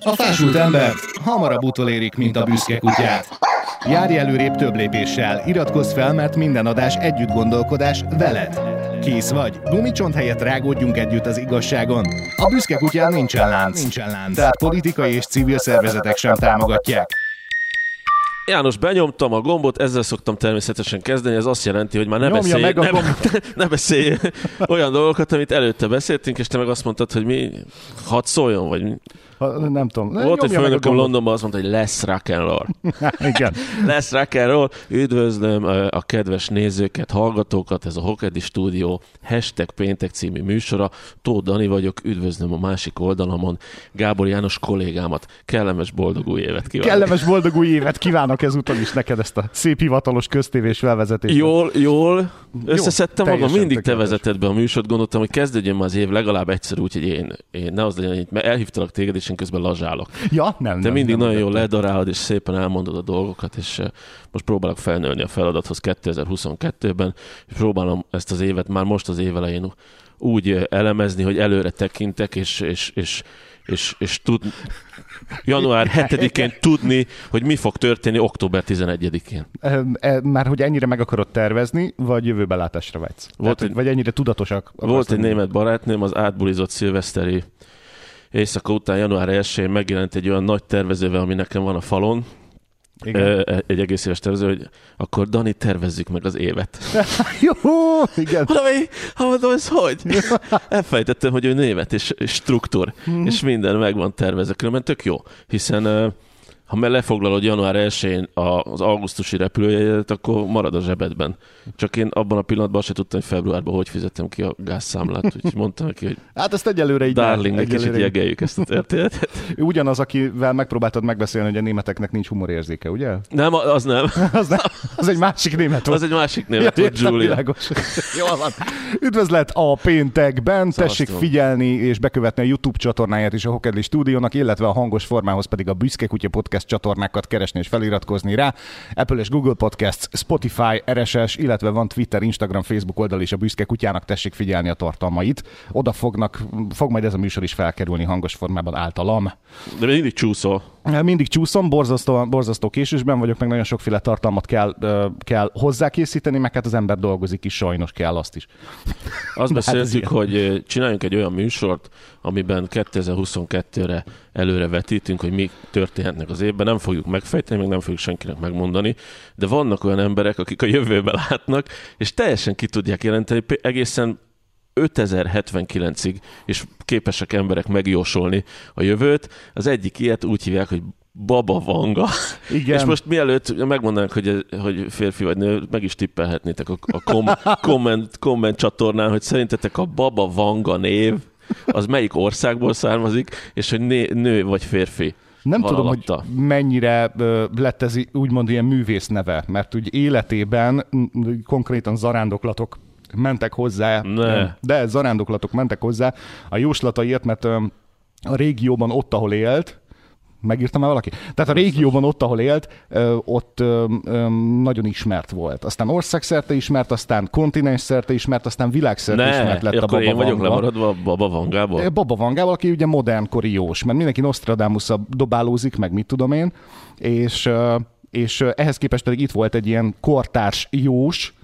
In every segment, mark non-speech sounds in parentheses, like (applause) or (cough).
A fásult ember hamarabb utolérik, mint a büszke kutyát. Járj előrébb több lépéssel, iratkozz fel, mert minden adás együtt gondolkodás veled. Kész vagy? Gumicsont helyett rágódjunk együtt az igazságon. A büszke kutyán nincsen lánc. Nincsen lánc. Tehát politikai és civil szervezetek sem támogatják. János, benyomtam a gombot, ezzel szoktam természetesen kezdeni, ez azt jelenti, hogy már ne Nyomja beszélj, meg a ne, (laughs) ne beszélj olyan dolgokat, amit előtte beszéltünk, és te meg azt mondtad, hogy mi, hadd szóljon, vagy. Ha, nem tudom. Volt egy főnököm. Londonban, azt mondta, hogy lesz rock and roll. Igen. (laughs) Lesz rock and roll. Üdvözlöm a kedves nézőket, hallgatókat, ez a Hokedi Stúdió hashtag péntek című műsora. Tóth Dani vagyok, üdvözlöm a másik oldalamon Gábor János kollégámat. Kellemes boldog új évet kívánok. Kellemes boldog új évet kívánok ezúttal is neked ezt a szép hivatalos köztévés felvezetést. Jól, jól összeszedtem magam, mindig te tökéletes. vezeted be a műsort, gondoltam, hogy kezdődjön már az év legalább egyszer úgy, hogy én, én ne az legyen, hogy elhívtalak téged, és én közben lazsálok. Ja, nem, Te nem, mindig nem, nagyon nem. jól ledarálod, és szépen elmondod a dolgokat, és eh, most próbálok felnőni a feladathoz 2022-ben, és próbálom ezt az évet már most az év elején úgy eh, elemezni, hogy előre tekintek, és, és, és, és, és tud, január 7-én (laughs) tudni, hogy mi fog történni október 11-én. E, e, Már hogy ennyire meg akarod tervezni, vagy jövőbelátásra vágysz? Tehát, egy- vagy ennyire tudatosak? Volt egy német barátnőm, az átbulizott szilveszteri éjszaka után január 1-én megjelent egy olyan nagy tervezővel, ami nekem van a falon, Igen. Ö, egy egész éves tervező, hogy akkor Dani, tervezzük meg az évet. (laughs) Jó, igen. Valami, ha mondom, ez hogy? Elfejtettem, hogy ő névet és, struktúr, Mhm. és minden meg van tervezve. Különben tök jó, hiszen ha me lefoglalod január 1-én a- az augusztusi repülőjegyet, akkor marad a zsebedben. Csak én abban a pillanatban sem tudtam, hogy februárban hogy fizettem ki a gázszámlát, úgyhogy mondtam neki, hogy Hát ezt egyelőre így darling, egy kicsit így- jegeljük ezt a történetet. Ugyanaz, akivel megpróbáltad megbeszélni, hogy a németeknek nincs humorérzéke, ugye? Nem, az nem. (laughs) Az, nem, az egy másik német volt. Az egy másik német Ja, volt, értem, Julia. (laughs) Jól van. Üdvözlet a péntekben, tessék figyelni és bekövetni a YouTube csatornáját is a Hokedli stúdiónak, illetve a hangos formához pedig a Büszke Kutya Podcast csatornákat keresni és feliratkozni rá. Apple és Google Podcasts, Spotify, RSS, illetve van Twitter, Instagram, Facebook oldal is a Büszke Kutyának, tessék figyelni a tartalmait. Oda fognak, fog majd ez a műsor is felkerülni hangos formában általam. De mindig csúszol. Mindig csúszom, borzasztó, borzasztó késésben vagyok, meg nagyon sokféle tartalmat kell, kell hozzákészíteni, meg hát az ember dolgozik is, sajnos kell azt is. Azt (laughs) hát beszéltük, ilyen. hogy csináljunk egy olyan műsort, amiben 2022-re előre vetítünk, hogy mi történhetnek az évben. Nem fogjuk megfejteni, meg nem fogjuk senkinek megmondani, de vannak olyan emberek, akik a jövőbe látnak, és teljesen ki tudják jelenteni egészen 5079-ig, és képesek emberek megjósolni a jövőt. Az egyik ilyet úgy hívják, hogy Baba Vanga. Igen. És most mielőtt megmondanánk, hogy, hogy férfi vagy nő, meg is tippelhetnétek a, a kom, komment, komment csatornán, hogy szerintetek a Baba Vanga név az melyik országból származik, és hogy né, nő vagy férfi. Nem van tudom, alatta. hogy mennyire lett ez úgymond ilyen művész neve, mert úgy életében konkrétan zarándoklatok mentek hozzá, Ne. de zarándoklatok mentek hozzá a jóslataiért, mert a régióban ott, ahol élt, Megírta már valaki? Tehát a régióban ott, ahol élt, ott nagyon ismert volt. Aztán országszerte ismert, aztán kontinensszerte ismert, aztán világszerte Ne, ismert lett a akkor Baba én vagyok Vanga. lemaradva a Baba Vangából. Baba Vangával, aki ugye modernkori jós, mert mindenki nostradamus dobálózik, meg mit tudom én, és, és ehhez képest pedig itt volt egy ilyen kortárs jós,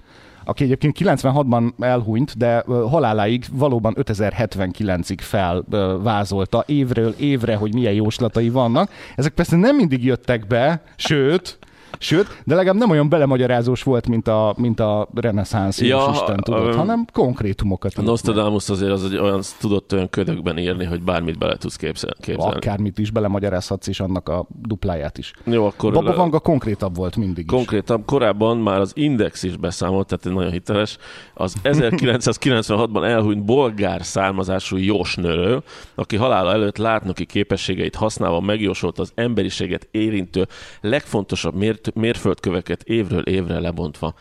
aki egyébként 96-ban elhunyt, de haláláig valóban 5079-ig felvázolta évről évre, hogy milyen jóslatai vannak. Ezek persze nem mindig jöttek be, sőt, Sőt, de legalább nem olyan belemagyarázós volt, mint a, mint a reneszánsz Ja, Isten tudott, ö, hanem konkrétumokat. A. Nostradamus azért az egy olyan, tudott olyan ködökben írni, hogy bármit bele tudsz képzel- képzelni. Akármit is belemagyarázhatsz, és annak a dupláját is. Jó, akkor Baba le- Vanga konkrétabb volt mindig is. Konkrétan korábban már az Index is beszámolt, tehát egy nagyon hiteles, az (laughs) 1996-ban elhunyt bolgár származású jósnőről, aki halála előtt látnoki képességeit használva megjósolta az emberiséget érintő legfontosabb mért- mérföldköveket évről évre lebontva.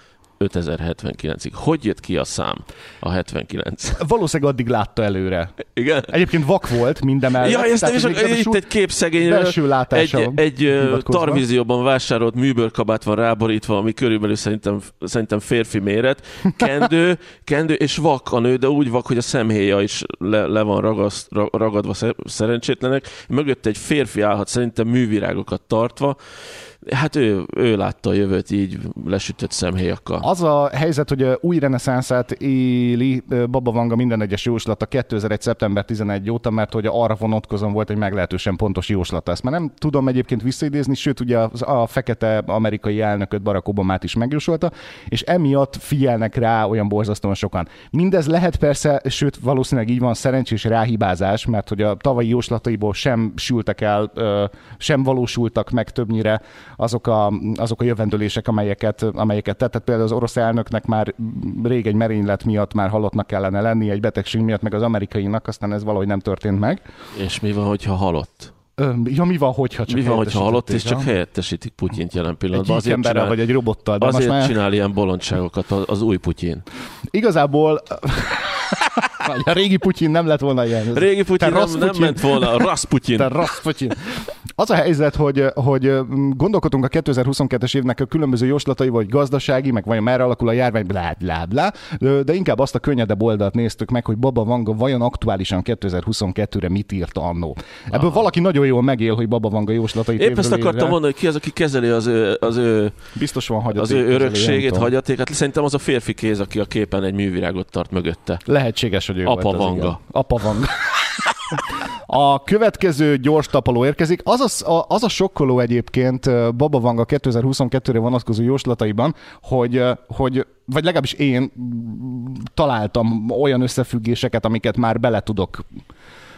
5079-ig. Hogy jött ki a szám, a 79? Valószínűleg addig látta előre. Igen? Egyébként vak volt minden mellett. Ja, ezt nem is, itt egy belső egy, látása egy hivatkozva. tarvízióban vásárolt műbőrkabát van ráborítva, ami körülbelül szerintem, szerintem férfi méret, kendő, (laughs) kendő és vak a nő, de úgy vak, hogy a szemhéja is le, le van ragaszt, ra- ragadva sze- szerencsétlenek. Mögött egy férfi állhat szerintem művirágokat tartva. Hát ő, ő látta a jövőt így lesütött szemhéjakkal. Az a helyzet, hogy ö, új reneszánszát éli Baba Vanga minden egyes jóslata 2001. szeptember 11 óta, mert hogy arra vonatkozóan volt egy meglehetősen pontos jóslata. Ezt már nem tudom egyébként visszaidézni, sőt ugye az, a fekete amerikai elnököt Barack Obamát is megjósolta, és emiatt figyelnek rá olyan borzasztóan sokan. Mindez lehet persze, sőt valószínűleg így van szerencsés ráhibázás, mert hogy a tavalyi jóslataiból sem sültek el, sem valósultak meg többnyire azok a, azok a jövendőlések, amelyeket, amelyeket tett. Tehát például az orosz elnöknek már rég egy merénylet miatt már halottnak kellene lenni, egy betegség miatt, meg az amerikainak, aztán ez valahogy nem történt meg. És mi van, hogyha halott? Ja, mi van, hogyha csak Mi van, hogyha halott, és csak helyettesítik Putyint jelen pillanatban? Egy emberrel csinál, vagy egy robottal, de most azért már csinál ilyen bolondságokat az, az új Putyin. igazából vagy a régi Putyin nem lett volna ilyen. Régi Putyin nem, rossz nem ment volna, a Rasputin. Te Rasputin. Az a helyzet, hogy, hogy gondolkodunk a 2022-es évnek a különböző jóslatai, vagy gazdasági, meg vajon merre alakul a járvány, blá, blá, blá, de inkább azt a könnyedebb oldalt néztük meg, hogy Baba Vanga vajon aktuálisan 2022-re mit írt annó. Ebből valaki nagyon jól megél, hogy Baba Vanga jóslatait Épp ezt akartam évre. mondani, hogy ki az, aki kezeli az ő, az ő, Biztos van hagyaték. az ő örökségét, hagyatékát. Szerintem az a férfi kéz, aki a képen egy művirágot tart mögötte. Lehetséges, hogy ő Apa volt az, Vanga. igen. Apa Vanga. (laughs) A következő gyors tapaló érkezik. Az a, az a sokkoló egyébként Baba Vanga 2022-re vonatkozó jóslataiban, hogy, hogy vagy legalábbis én találtam olyan összefüggéseket, amiket már bele tudok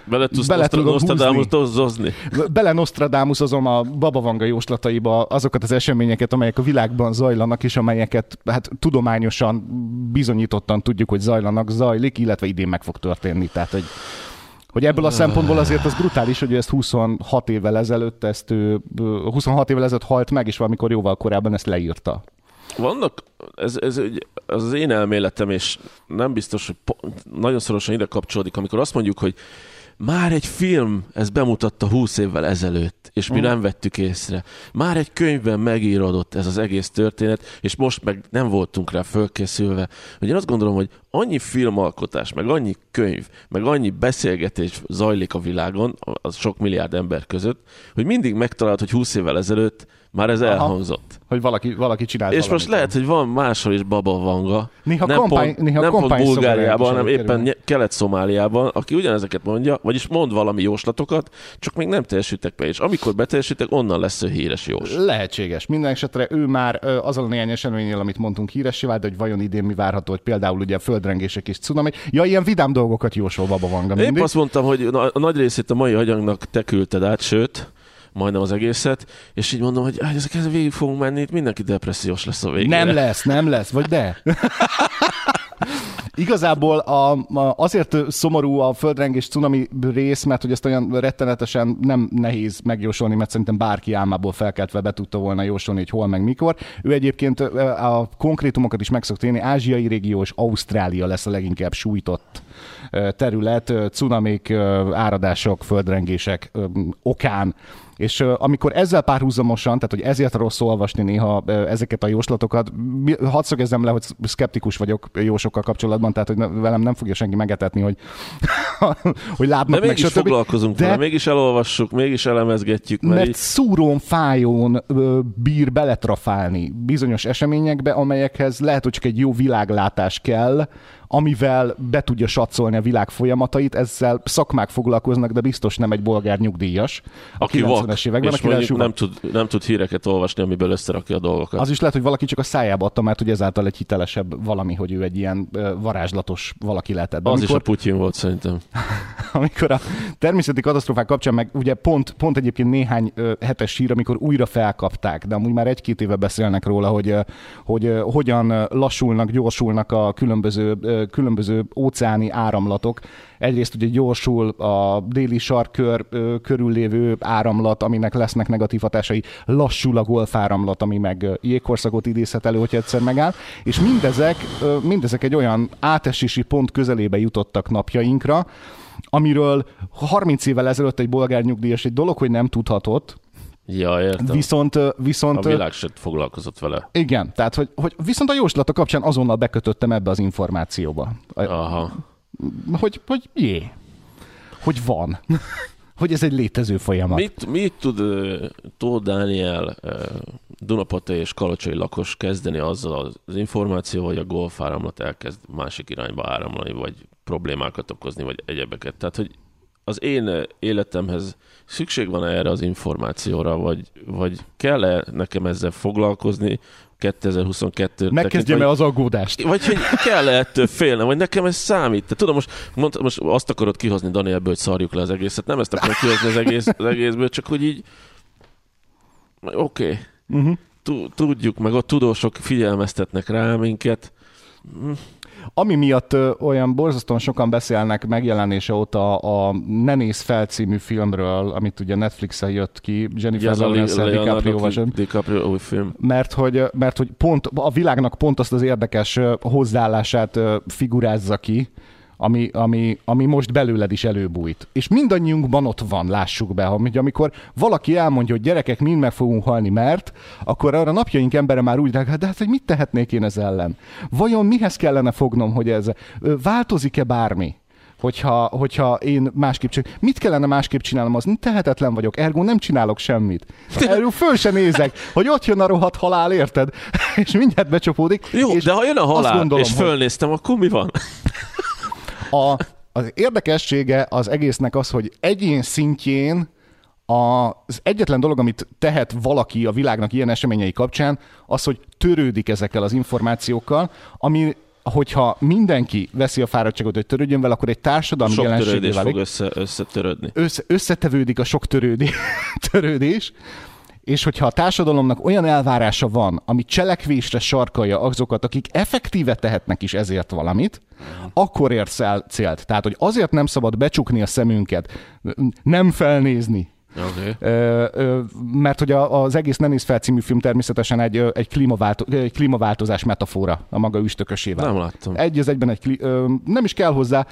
Bele tudsz Bele Nostradamus-ozni. bele Nostradamusozom a Baba Vanga jóslataiba azokat az eseményeket, amelyek a világban zajlanak, és amelyeket hát tudományosan bizonyítottan tudjuk, hogy zajlanak, zajlik, illetve idén meg fog történni. Tehát, hogy hogy ebből a szempontból azért az brutális, hogy ő ezt 26 évvel ezelőtt, ezt ő, ö, 26 évvel ezelőtt halt meg, és valamikor jóval korábban ezt leírta. Vannak, ez, ez az én elméletem, és nem biztos, hogy po- nagyon szorosan ide kapcsolódik, amikor azt mondjuk, hogy már egy film ezt bemutatta 20 évvel ezelőtt, és mi nem vettük észre. Már egy könyvben megírodott ez az egész történet, és most meg nem voltunk rá fölkészülve. Hogy én azt gondolom, hogy annyi filmalkotás, meg annyi könyv, meg annyi beszélgetés zajlik a világon, az sok milliárd ember között, hogy mindig megtalált, hogy 20 évvel ezelőtt már ez elhangzott. Hogy valaki, valaki csinált És most lehet, hogy van máshol is Baba Vanga. Néha nem kampány- pont, néha nem pont Bulgáriában, hanem éppen Kelet-Szomáliában, aki ugyanezeket mondja, vagyis mond valami jóslatokat, csak még nem teljesítek be. És amikor beteljesítek, onnan lesz ő híres jós. Lehetséges. Minden esetre ő már azon a néhány eseménynél, amit mondtunk híressé vált, de hogy vajon idén mi várható, hogy például ugye a földrengések és cunami. Ja, ilyen vidám dolgokat jósol Baba Vanga Épp mindig. azt mondtam, hogy a nagy részét a mai agyagnak te küldted át, sőt, majdnem az egészet, és így mondom, hogy "Áj, ezek végig fogunk menni, itt mindenki depressziós lesz a végére. Nem lesz, nem lesz, vagy de? (laughs) Igazából a, a, azért szomorú a földrengés cunami rész, mert hogy ezt olyan rettenetesen nem nehéz megjósolni, mert szerintem bárki álmából felkeltve be tudta volna jósolni, hogy hol meg mikor. Ő egyébként a konkrétumokat is meg szokta élni. Ázsiai régió és Ausztrália lesz a leginkább sújtott terület, cunamik, áradások, földrengések okán. És amikor ezzel párhuzamosan, tehát hogy ezért rossz olvasni néha ezeket a jóslatokat, hadd szögezzem le, hogy szkeptikus vagyok jósokkal kapcsolatban, tehát hogy velem nem fogja senki megetetni, hogy, (laughs) hogy De látnak meg, mégis stb. foglalkozunk De- vele, mégis elolvassuk, mégis elemezgetjük, mert, mert így, szúrón, fájón bír beletrafálni bizonyos eseményekbe, amelyekhez lehet, hogy csak egy jó világlátás kell, amivel be tudja satszolni a világ folyamatait, ezzel szakmák foglalkoznak, de biztos nem egy bolgár nyugdíjas. Aki vak, 90-es években, és mondjuk nem tud, nem tud híreket olvasni, amiből összerakja a dolgokat. Az is lehet, hogy valaki csak a szájába adta, mert hogy ezáltal egy hitelesebb valami, hogy ő egy ilyen varázslatos valaki lehetett. De az is amikor, a Putyin volt szerintem. (laughs) amikor a természeti katasztrófák kapcsán meg ugye pont, pont egyébként néhány hetes hír, amikor újra felkapták, de amúgy már egy-két éve beszélnek róla, hogy, hogy hogyan lassulnak, gyorsulnak a különböző különböző óceáni áramlatok. Egyrészt ugye gyorsul a déli sarkör körül lévő áramlat, aminek lesznek negatív hatásai, lassul a golfáramlat, ami meg jégkorszakot idézhet elő, hogyha egyszer megáll, és mindezek, mindezek egy olyan átesési pont közelébe jutottak napjainkra, amiről 30 évvel ezelőtt egy bolgár nyugdíjas egy dolog, hogy nem tudhatott, Ja, értem. viszont, a viszont ö, világ se foglalkozott vele. igen, tehát hogy, hogy viszont a jóslata kapcsán azonnal bekötöttem ebbe az információba. A- Aha. Hogy, hogy jé, hogy van. Hogy ez egy létező folyamat. Mit, mit tud uh, Tóth Dániel, uh, Dunapata és Kalocsai lakos kezdeni azzal az információval, hogy a golfáramlat elkezd másik irányba áramlani, vagy problémákat okozni, vagy egyebeket. Tehát, hogy az én eh, életemhez szükség van erre az információra, vagy, vagy kell-e nekem ezzel foglalkozni 2022 Megkezdjem el az aggódást. vagy hogy kell -e ettől félnem, vagy nekem ez számít. Te tudom, most, mond, most azt akarod kihozni Danielből, hogy szarjuk le az egészet. Nem ezt akarom kihozni az, egész, az egészből, csak hogy így oké, okay. Uh-huh. tudjuk, meg a tudósok figyelmeztetnek rá minket. Ami miatt olyan borzasztóan sokan beszélnek megjelenése óta a Ne néz fel című filmről, amit ugye Netflixen jött ki, Jennifer Ez a Lawrence Leonardo DiCaprio új film. mert hogy, mert hogy pont a világnak pont azt az érdekes hozzáállását figurázza ki, ami, ami, ami most belőled is előbújt. És mindannyiunkban ott van, lássuk be, hogy amikor valaki elmondja, hogy gyerekek, mind meg fogunk halni, mert, akkor arra napjaink embere már úgy reagál, de hát, hogy mit tehetnék én ez ellen? Vajon mihez kellene fognom, hogy ez változik-e bármi? hogyha, hogyha én másképp csinálom. Mit kellene másképp csinálnom? Az tehetetlen vagyok, ergo nem csinálok semmit. Erről föl sem nézek, hogy ott jön a rohadt halál, érted? (laughs) És mindjárt becsapódik. Jó, és de ha jön a halál, gondolom, és hogy- fölnéztem, akkor mi van? A, az érdekessége az egésznek az, hogy egyén szintjén az egyetlen dolog, amit tehet valaki a világnak ilyen eseményei kapcsán, az, hogy törődik ezekkel az információkkal, ami hogyha mindenki veszi a fáradtságot, hogy törődjön vele, akkor egy társadalmi Sok jelenségé törődés válik. fog össze, összetörődni. Össze, összetevődik a sok törődi, (laughs) törődés, és hogyha a társadalomnak olyan elvárása van, ami cselekvésre sarkalja azokat, akik effektíve tehetnek is ezért valamit, akkor érsz el célt. Tehát, hogy azért nem szabad becsukni a szemünket, nem felnézni, Okay. Ö, ö, mert hogy a, az egész Nem néz fel című film természetesen egy, egy, klímaválto, egy klímaváltozás metafora a maga üstökösével. Nem láttam. Egy az egyben egy, klí, ö, nem is kell hozzá,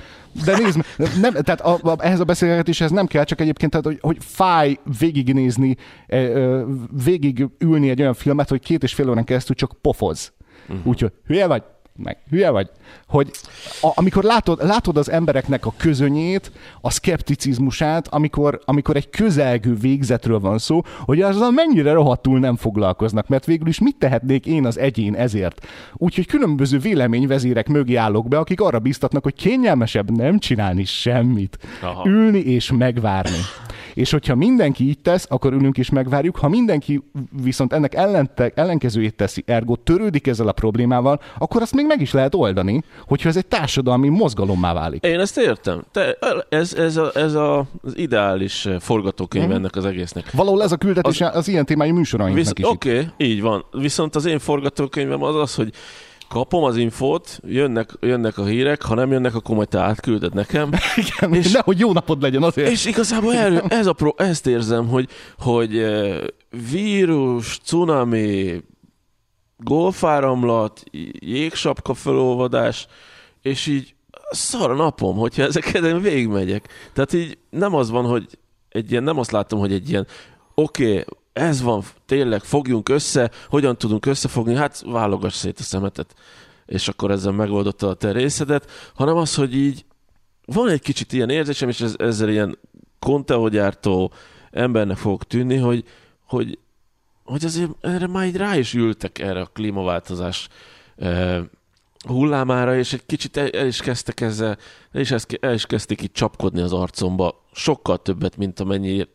de nézd, (laughs) nem, tehát a, a, ehhez a beszélgetéshez nem kell, csak egyébként, tehát, hogy, hogy fáj végignézni, ö, ö, végig ülni egy olyan filmet, hogy két és fél órán keresztül csak pofoz. Uh-huh. Úgyhogy hülye vagy, meg hülye vagy, hogy a, amikor látod, látod az embereknek a közönyét, a szkepticizmusát, amikor, amikor egy közelgő végzetről van szó, hogy azzal mennyire rohadtul nem foglalkoznak, mert végül is mit tehetnék én az egyén ezért. Úgyhogy különböző véleményvezérek mögé állok be, akik arra biztatnak, hogy kényelmesebb nem csinálni semmit. Aha. Ülni és megvárni. És hogyha mindenki így tesz, akkor ülünk és megvárjuk. Ha mindenki viszont ennek ellente, ellenkezőjét teszi, ergo törődik ezzel a problémával, akkor azt még meg is lehet oldani, hogyha ez egy társadalmi mozgalommá válik. Én ezt értem. Te, ez, ez, a, ez a, az ideális forgatókönyv Mhm. ennek az egésznek. Valahol ez a küldetés az, az ilyen témájú műsorainknak Visz, is. Oké, okay, így van. Viszont az én forgatókönyvem az az, hogy kapom az infót, jönnek, jönnek a hírek, ha nem jönnek, akkor majd te átkülded nekem. (laughs) Igen, és- nehogy jó napod legyen azért. És igazából erről, ez a pro, ezt érzem, hogy, hogy eh, vírus, cunami, golfáramlat, jégsapka felolvadás, és így szar a napom, hogyha ezeket végigmegyek. Tehát így nem az van, hogy egy ilyen, nem azt látom, hogy egy ilyen oké, okay, ez van, tényleg fogjunk össze, hogyan tudunk összefogni, hát válogass szét a szemetet, és akkor ezzel megoldotta a te részedet, hanem az, hogy így van egy kicsit ilyen érzésem, és ez, ezzel ilyen konteógyártó embernek fogok tűnni, hogy, hogy, hogy azért erre már így rá is ültek erre a klímaváltozás eh, hullámára, és egy kicsit el, el is kezdtek ezzel, el is, el is kezdték így csapkodni az arcomba. Sokkal többet, mint amennyi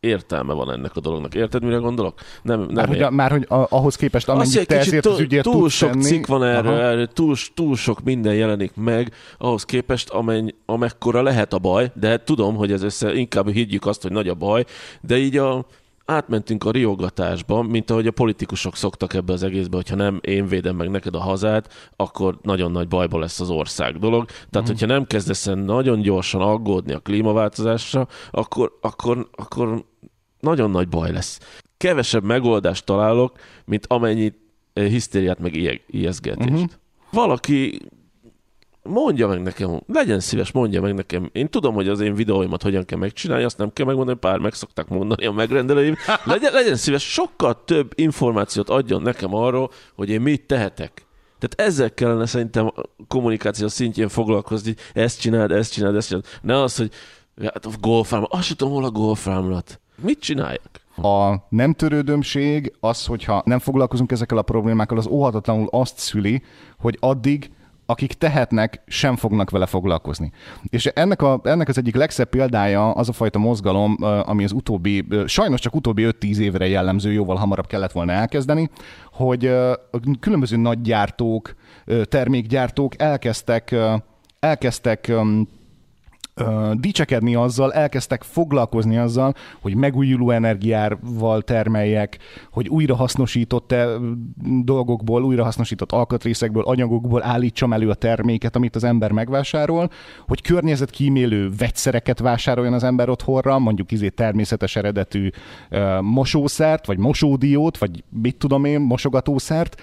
értelme van ennek a dolognak. Érted, mire gondolok? Nem, nem Már hogy, a, már hogy a, ahhoz képest, azt, amennyit hogy te ezért túl, az ügyért túl sok tenni. cikk van erről, erről túl, túl sok minden jelenik meg, ahhoz képest, amenny, amekkora lehet a baj, de tudom, hogy ez össze, inkább higgyük azt, hogy nagy a baj, de így a, átmentünk a riogatásba, mint ahogy a politikusok szoktak ebbe az egészbe, hogyha nem én védem meg neked a hazát, akkor nagyon nagy bajba lesz az ország dolog. Tehát, mm. hogyha nem kezdesz nagyon gyorsan aggódni a klímaváltozásra, akkor, akkor, akkor nagyon nagy baj lesz. Kevesebb megoldást találok, mint amennyi eh, hisztériát meg ijeszgetést. Uh-huh. Valaki mondja meg nekem, legyen szíves, mondja meg nekem. Én tudom, hogy az én videóimat hogyan kell megcsinálni, azt nem kell megmondani, pár meg szokták mondani a megrendelőim. (laughs) Legyen, legyen szíves, sokkal több információt adjon nekem arról, hogy én mit tehetek. Tehát ezzel kellene szerintem a kommunikáció szintjén foglalkozni, ezt csináld, ezt csináld, ezt csináld. Ne az, hogy hát a golfám, azt sem tudom, hol a golfámlat. Mit csináljak? A nem törődömség az, hogyha nem foglalkozunk ezekkel a problémákkal, az óhatatlanul azt szüli, hogy addig akik tehetnek, sem fognak vele foglalkozni. És ennek, a, ennek az egyik legszebb példája az a fajta mozgalom, ami az utóbbi, sajnos csak utóbbi 5-10 évre jellemző, jóval hamarabb kellett volna elkezdeni, hogy különböző nagygyártók, termékgyártók elkezdtek, elkezdtek dicsekedni azzal, elkezdtek foglalkozni azzal, hogy megújuló energiával termeljek, hogy újrahasznosított dolgokból, újrahasznosított alkatrészekből, anyagokból állítsam elő a terméket, amit az ember megvásárol, hogy környezetkímélő vegyszereket vásároljon az ember otthonra, mondjuk izé természetes eredetű uh, mosószert, vagy mosódiót, vagy mit tudom én, mosogatószert.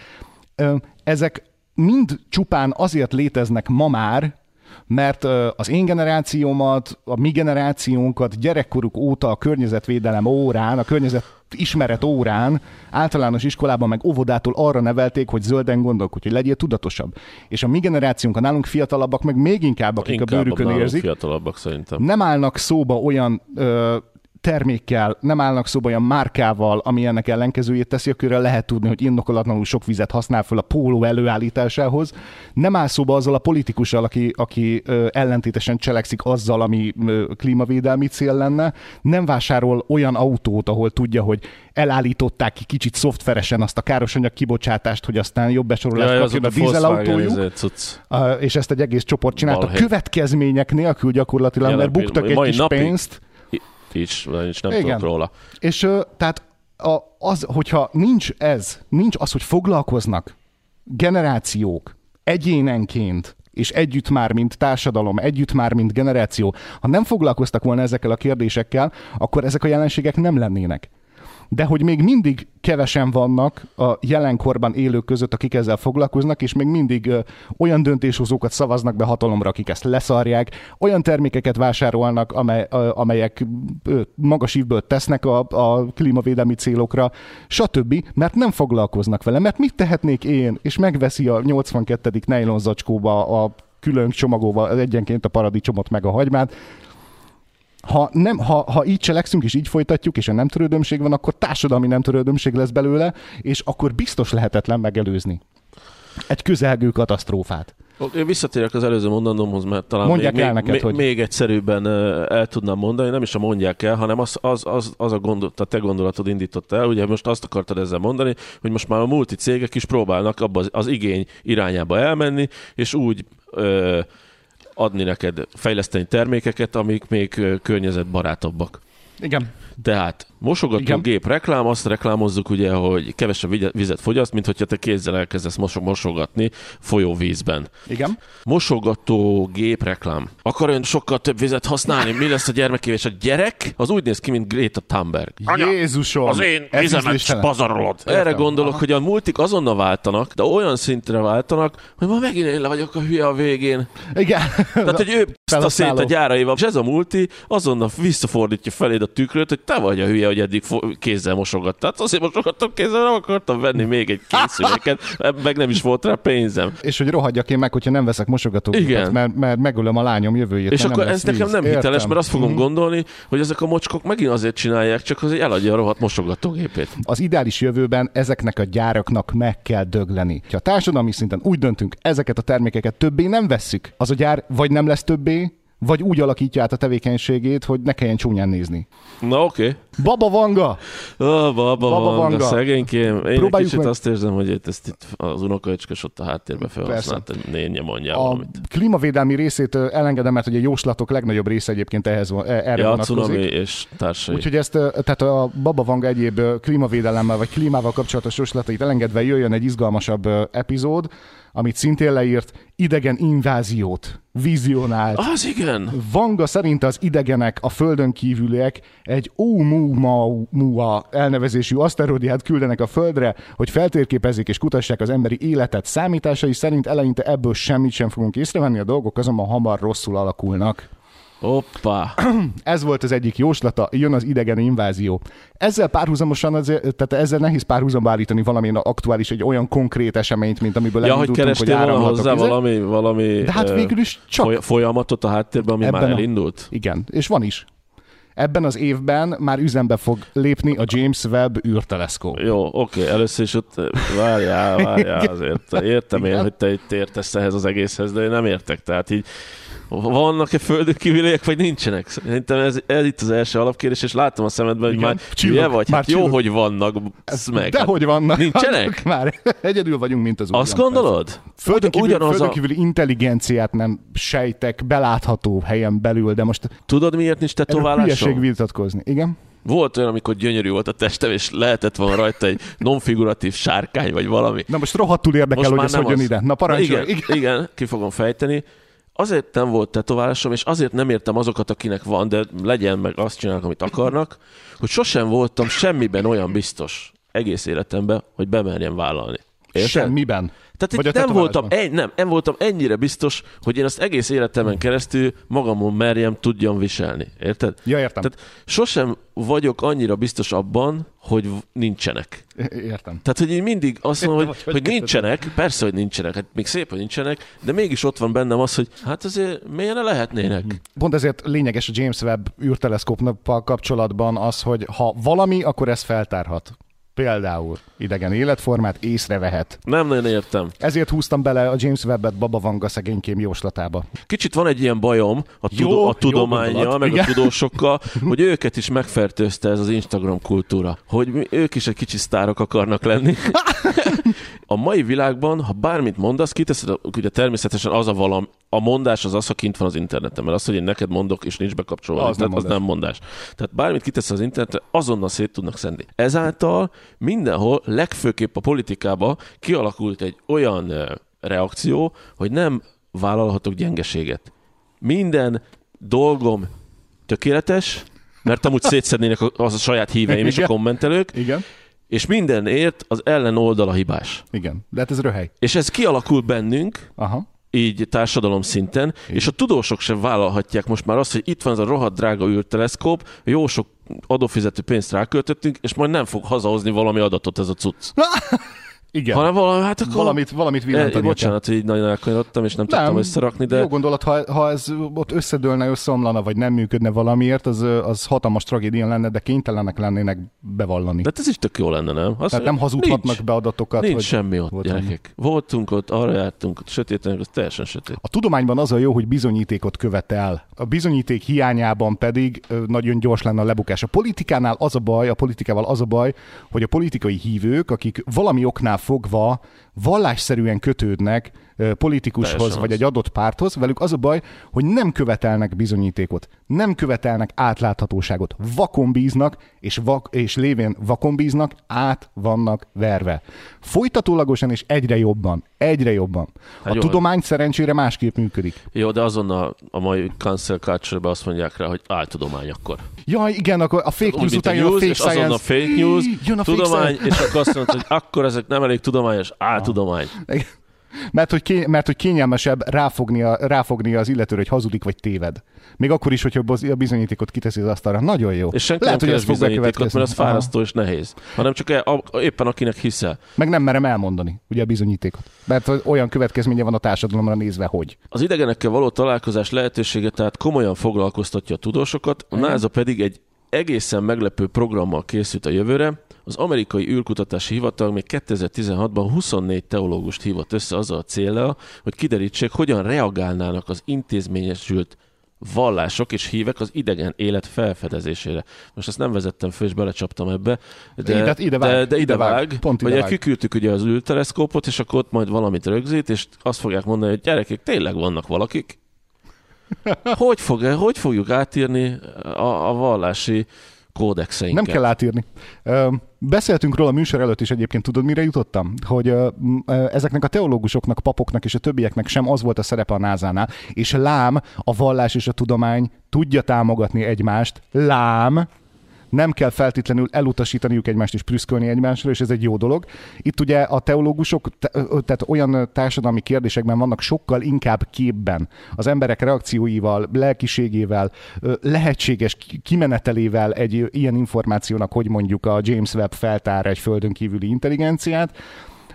Uh, ezek mind csupán azért léteznek ma már, mert az én generációmat, a mi generációnkat gyerekkoruk óta a környezetvédelem órán, a környezet ismeret órán, általános iskolában meg óvodától arra nevelték, hogy zölden gondolkodj, hogy legyél tudatosabb. És a mi generációnk, a nálunk fiatalabbak meg még inkább, akik inkább a bőrükön érzik. fiatalabbak szerintem. Nem állnak szóba olyan ö, termékkel, nem állnak szóba olyan márkával, ami ennek ellenkezőjét teszi, akkor lehet tudni, hogy indokolatlanul sok vizet használ fel a póló előállításához. Nem áll szóba azzal a politikussal, aki, aki ellentétesen cselekszik azzal, ami klímavédelmi cél lenne. Nem vásárol olyan autót, ahol tudja, hogy elállították ki kicsit szoftveresen azt a károsanyag kibocsátást, hogy aztán jobb besorolást ja, kapjon a dízelautójuk. És ezt egy egész csoport csinálta. Következmények nélkül gyakorlatilag, mert buktak egy kis napi, pénzt is, és nem Igen. tudok róla. És tehát a, az, hogyha nincs ez, nincs az, hogy foglalkoznak generációk egyénenként, és együtt már, mint társadalom, együtt már, mint generáció, ha nem foglalkoztak volna ezekkel a kérdésekkel, akkor ezek a jelenségek nem lennének de hogy még mindig kevesen vannak a jelenkorban élők között, akik ezzel foglalkoznak, és még mindig olyan döntéshozókat szavaznak be hatalomra, akik ezt leszarják, olyan termékeket vásárolnak, amely, amelyek magas ívből tesznek a, a klímavédelmi célokra, stb., mert nem foglalkoznak vele, mert mit tehetnék én, és megveszi a 82. nylon zacskóba a külön csomagolva egyenként a paradicsomot meg a hagymát, ha, nem, ha, ha így cselekszünk és így folytatjuk, és a nem törődömség van, akkor társadalmi nem törődömség lesz belőle, és akkor biztos lehetetlen megelőzni egy közelgő katasztrófát. Én visszatérek az előző mondanomhoz, mert talán mondják még, el neked, még, hogy... még egyszerűbben el tudnám mondani, nem is a mondják el, hanem az, az, az, az a, gondol, a te gondolatod indított el, ugye most azt akartad ezzel mondani, hogy most már a multi cégek is próbálnak abba az, az igény irányába elmenni, és úgy ö, adni neked, fejleszteni termékeket, amik még környezetbarátabbak. Igen. Tehát mosogatógép reklám, azt reklámozzuk ugye, hogy kevesebb vizet fogyaszt, mint hogyha te kézzel elkezdesz mosog, mosogatni folyóvízben. Igen. Mosogatógép reklám. Akar ön sokkal több vizet használni? Mi lesz a gyermekével? És a gyerek az úgy néz ki, mint Greta Thunberg. Anya, Jézusom! Az én vizemet pazarolod. Erre gondolok, Aha. hogy a multik azonnal váltanak, de olyan szintre váltanak, hogy ma megint én le vagyok a hülye a végén. Igen. Tehát, hogy ő a szét a gyáraival, és ez a multi azonnal visszafordítja feléd a tükröt, hogy te vagy a hülye, hogy eddig kézzel mosogattad. Hát azért mosogattam kézzel, nem akartam venni még egy készüléket, (laughs) meg nem is volt rá pénzem. És hogy rohadjak én meg, hogyha nem veszek mosogatógépet, mert, mert megölöm a lányom jövőjét. És akkor ez nekem nem Értem. hiteles, mert azt fogom mm. gondolni, hogy ezek a mocskok megint azért csinálják, csak azért eladja a rohadt mosogatógépét. Az ideális jövőben ezeknek a gyáraknak meg kell dögleni. Ha a társadalmi szinten úgy döntünk, ezeket a termékeket többé nem vesszük, az a gyár vagy nem lesz többé, vagy úgy alakítja át a tevékenységét, hogy ne kelljen csúnyán nézni. Na oké. Okay. Baba Vanga! Ó, baba, Baba Vanga, Vanga. szerénykém. Én Próbáljuk kicsit meg- azt érzem, hogy itt, ezt itt az unokaöcskös ott a háttérbe felhasznált, nénye mondja A valamit. klímavédelmi részét elengedem, mert ugye a jóslatok legnagyobb része egyébként ehhez, van- e- erre Ja, vonatkozik. és társai. Úgyhogy ezt, tehát a Baba Vanga egyéb klímavédelemmel vagy klímával kapcsolatos jóslatait elengedve jöjjön egy izgalmasabb epizód, amit szintén leírt, idegen inváziót vizionált. Az igen! Vanga szerint az idegenek, a földön kívüliek egy Oumuamua elnevezésű aszteroidát küldenek a földre, hogy feltérképezzék és kutassák az emberi életet. Számításai szerint eleinte ebből semmit sem fogunk észrevenni, a dolgok azonban hamar rosszul alakulnak. Hoppá! (clears throat) Ez volt az egyik jóslata, jön az idegen invázió. Ezzel párhuzamosan, azért, tehát ezzel nehéz párhuzamba állítani valamilyen aktuális, egy olyan konkrét eseményt, mint amiből Ja, hogy kerestél volna áramlatok hozzá izé. valami, valami De hát végül is csak foly- folyamatot a háttérben, ami Ebben már a- elindult? Igen, és van is. Ebben az évben már üzembe fog lépni a James Webb űrteleszkóp. Jó, oké, először is ott várjál, várjál azért. Értem én, Igen. hogy te itt értesz ehhez az egészhez, de én nem értek. Tehát így vannak-e földön kívüliek, vagy nincsenek? Szerintem ez, ez itt az első alapkérdés, és látom a szemedben, hogy Igen. már Csillag, hülye vagy. már Hát jó, hogy vannak, ez meg. De Hát hogy vannak? Nincsenek? (laughs) Már egyedül vagyunk, mint az Azt újonc. gondolod? Földön kívül, ugyanaz földön a- kívüli intelligenciát nem sejtek belátható helyen belül, de most Tudod, miért nincs tetoválásom? vitatkozni. Igen? Volt olyan, amikor gyönyörű volt a testem, és lehetett volna rajta egy non-figuratív sárkány, vagy valami. Na most rohadtul érdekel, Most hogy ez nem hogy jön az. ide. Na Na parancsolj. igen, igen. igen, ki fogom fejteni. Azért nem volt tetoválásom, és azért nem értem azokat, akinek van, de legyen meg azt csinálnak, amit akarnak, hogy sosem voltam semmiben olyan biztos egész életemben, hogy bemerjem vállalni. Érted? Semmiben. Tehát Vagy itt nem voltam, egy, nem, nem voltam ennyire biztos, hogy én azt egész életemen keresztül magamon merjem, tudjam viselni. Érted? Ja, értem. Tehát sosem vagyok annyira biztos abban, hogy nincsenek. Értem. Tehát, hogy én mindig azt mondom, hogy, Hogy- nincsenek, persze, hogy nincsenek, hát még szép, hogy nincsenek, de mégis ott van bennem az, hogy hát azért ne lehetnének? Pont ezért lényeges a James Webb űrteleszkóppal kapcsolatban az, hogy ha valami, akkor ez feltárhat. Például idegen életformát észrevehet. Nem nagyon értem. Ezért húztam bele a James Webbet Baba Vanga szegénykém jóslatába. Kicsit van egy ilyen bajom a, tudo- a jó gondolat. meg Igen. a tudósokkal, (laughs) hogy őket is megfertőzte ez az Instagram kultúra. Hogy mi- ők is egy kicsi sztárok akarnak lenni. (laughs) A mai világban, ha bármit mondasz, kiteszed, ugye természetesen az a valam, a mondás az az, ha kint van az interneten, mert az, hogy én neked mondok, és nincs bekapcsolva, Az az, nem nem, az mondás. nem mondás. Tehát bármit kitesz az internetre, azonnal szét tudnak szedni. Ezáltal mindenhol, legfőképp a politikába kialakult egy olyan reakció, hogy nem vállalhatok gyengeséget. Minden dolgom tökéletes, mert amúgy szétszednének a- az a saját híveim és a kommentelők, Igen? és mindenért az ellen oldala hibás. Igen. De hát ez röhely. És ez kialakul bennünk, Aha. így társadalom szinten, Igen. és a tudósok sem vállalhatják most már azt, hogy itt van ez a rohadt drága űrteleszkóp, jó sok adófizető pénzt ráköltöttünk, és majd nem fog hazahozni valami adatot ez a cucc. Igen. Hanem valami, hát akkor... Valamit, valamit Eh, villantani kell. bocsánat, hogy így nagyon elkanyarodtam, és nem, nem tudtam összerakni, de Jó gondolat, ha, ha ez ott összedőlne, összeomlana, vagy nem működne valamiért, az, az hatalmas tragédia lenne, de kénytelenek lennének bevallani. de ez is tök jó lenne, nem? Azt, Tehát nem hazudhatnak nincs, be adatokat. Nincs hogy semmi ott, volt gyerekek. Voltunk ott, arra jártunk, ott sötéten, az teljesen sötét. A tudományban az a jó, hogy bizonyítékot követel. A bizonyíték hiányában pedig nagyon gyors lenne a lebukás. A politikánál az a baj, a politikával az a baj, hogy a politikai hívők, akik valami oknál fogva vallásszerűen kötődnek politikushoz Teljesen vagy az. egy adott párthoz, velük az a baj, hogy nem követelnek bizonyítékot, nem követelnek átláthatóságot, vakon bíznak, és, vak, és lévén vakon bíznak, át vannak verve. Folytatólagosan és egyre jobban, egyre jobban. Hát a jó, tudomány szerencsére másképp működik. Jó, de azonnal a mai cancel culture azt mondják rá, hogy áltudomány akkor. Ja, igen, akkor a fake news a után jön a fake és science. fake news, Jön a fake tudomány, science. és akkor azt mondod, hogy akkor ezek nem elég tudományos, áltudomány. Mert hogy, ké, mert hogy kényelmesebb ráfogni, a, ráfogni az illetőre, hogy hazudik vagy téved. Még akkor is, hogyha a bizonyítékot kiteszi az asztalra. Nagyon jó. És senki Lehet, nem hogy ez fog bizonyítékot, mert az fárasztó és nehéz. Hanem csak e- a, éppen akinek hiszel. Meg nem merem elmondani, ugye a bizonyítékot. Mert olyan következménye van a társadalomra nézve, hogy. Az idegenekkel való találkozás lehetősége tehát komolyan foglalkoztatja a tudósokat, a NASA pedig egy egészen meglepő programmal készült a jövőre. Az amerikai űrkutatási hivatal még 2016-ban 24 teológust hívott össze azzal a céllal, hogy kiderítsék, hogyan reagálnának az intézményesült vallások és hívek az idegen élet felfedezésére. Most ezt nem vezettem föl, és belecsaptam ebbe, de Ide- ide vág, de, de ide, vág, vág. pont ide Vagy vág. kiküldtük ugye az űrteleszkópot, és akkor ott majd valamit rögzít, és azt fogják mondani, hogy gyerekek, tényleg vannak valakik. (laughs) Hogy, fog, hogy fogjuk átírni a, a vallási kódexeinket? Nem kell átírni. Beszéltünk róla a műsor előtt is egyébként, tudod, mire jutottam? Hogy ezeknek a teológusoknak, papoknak és a többieknek sem az volt a szerepe a názánál, és lám, a vallás és a tudomány tudja támogatni egymást, lám, nem kell feltétlenül elutasítaniuk egymást és prüszkölni egymásra, és ez egy jó dolog. Itt ugye a teológusok, tehát olyan társadalmi kérdésekben vannak sokkal inkább képben. Az emberek reakcióival, lelkiségével, lehetséges ki- kimenetelével egy ilyen információnak, hogy mondjuk a James Webb feltár egy földön kívüli intelligenciát,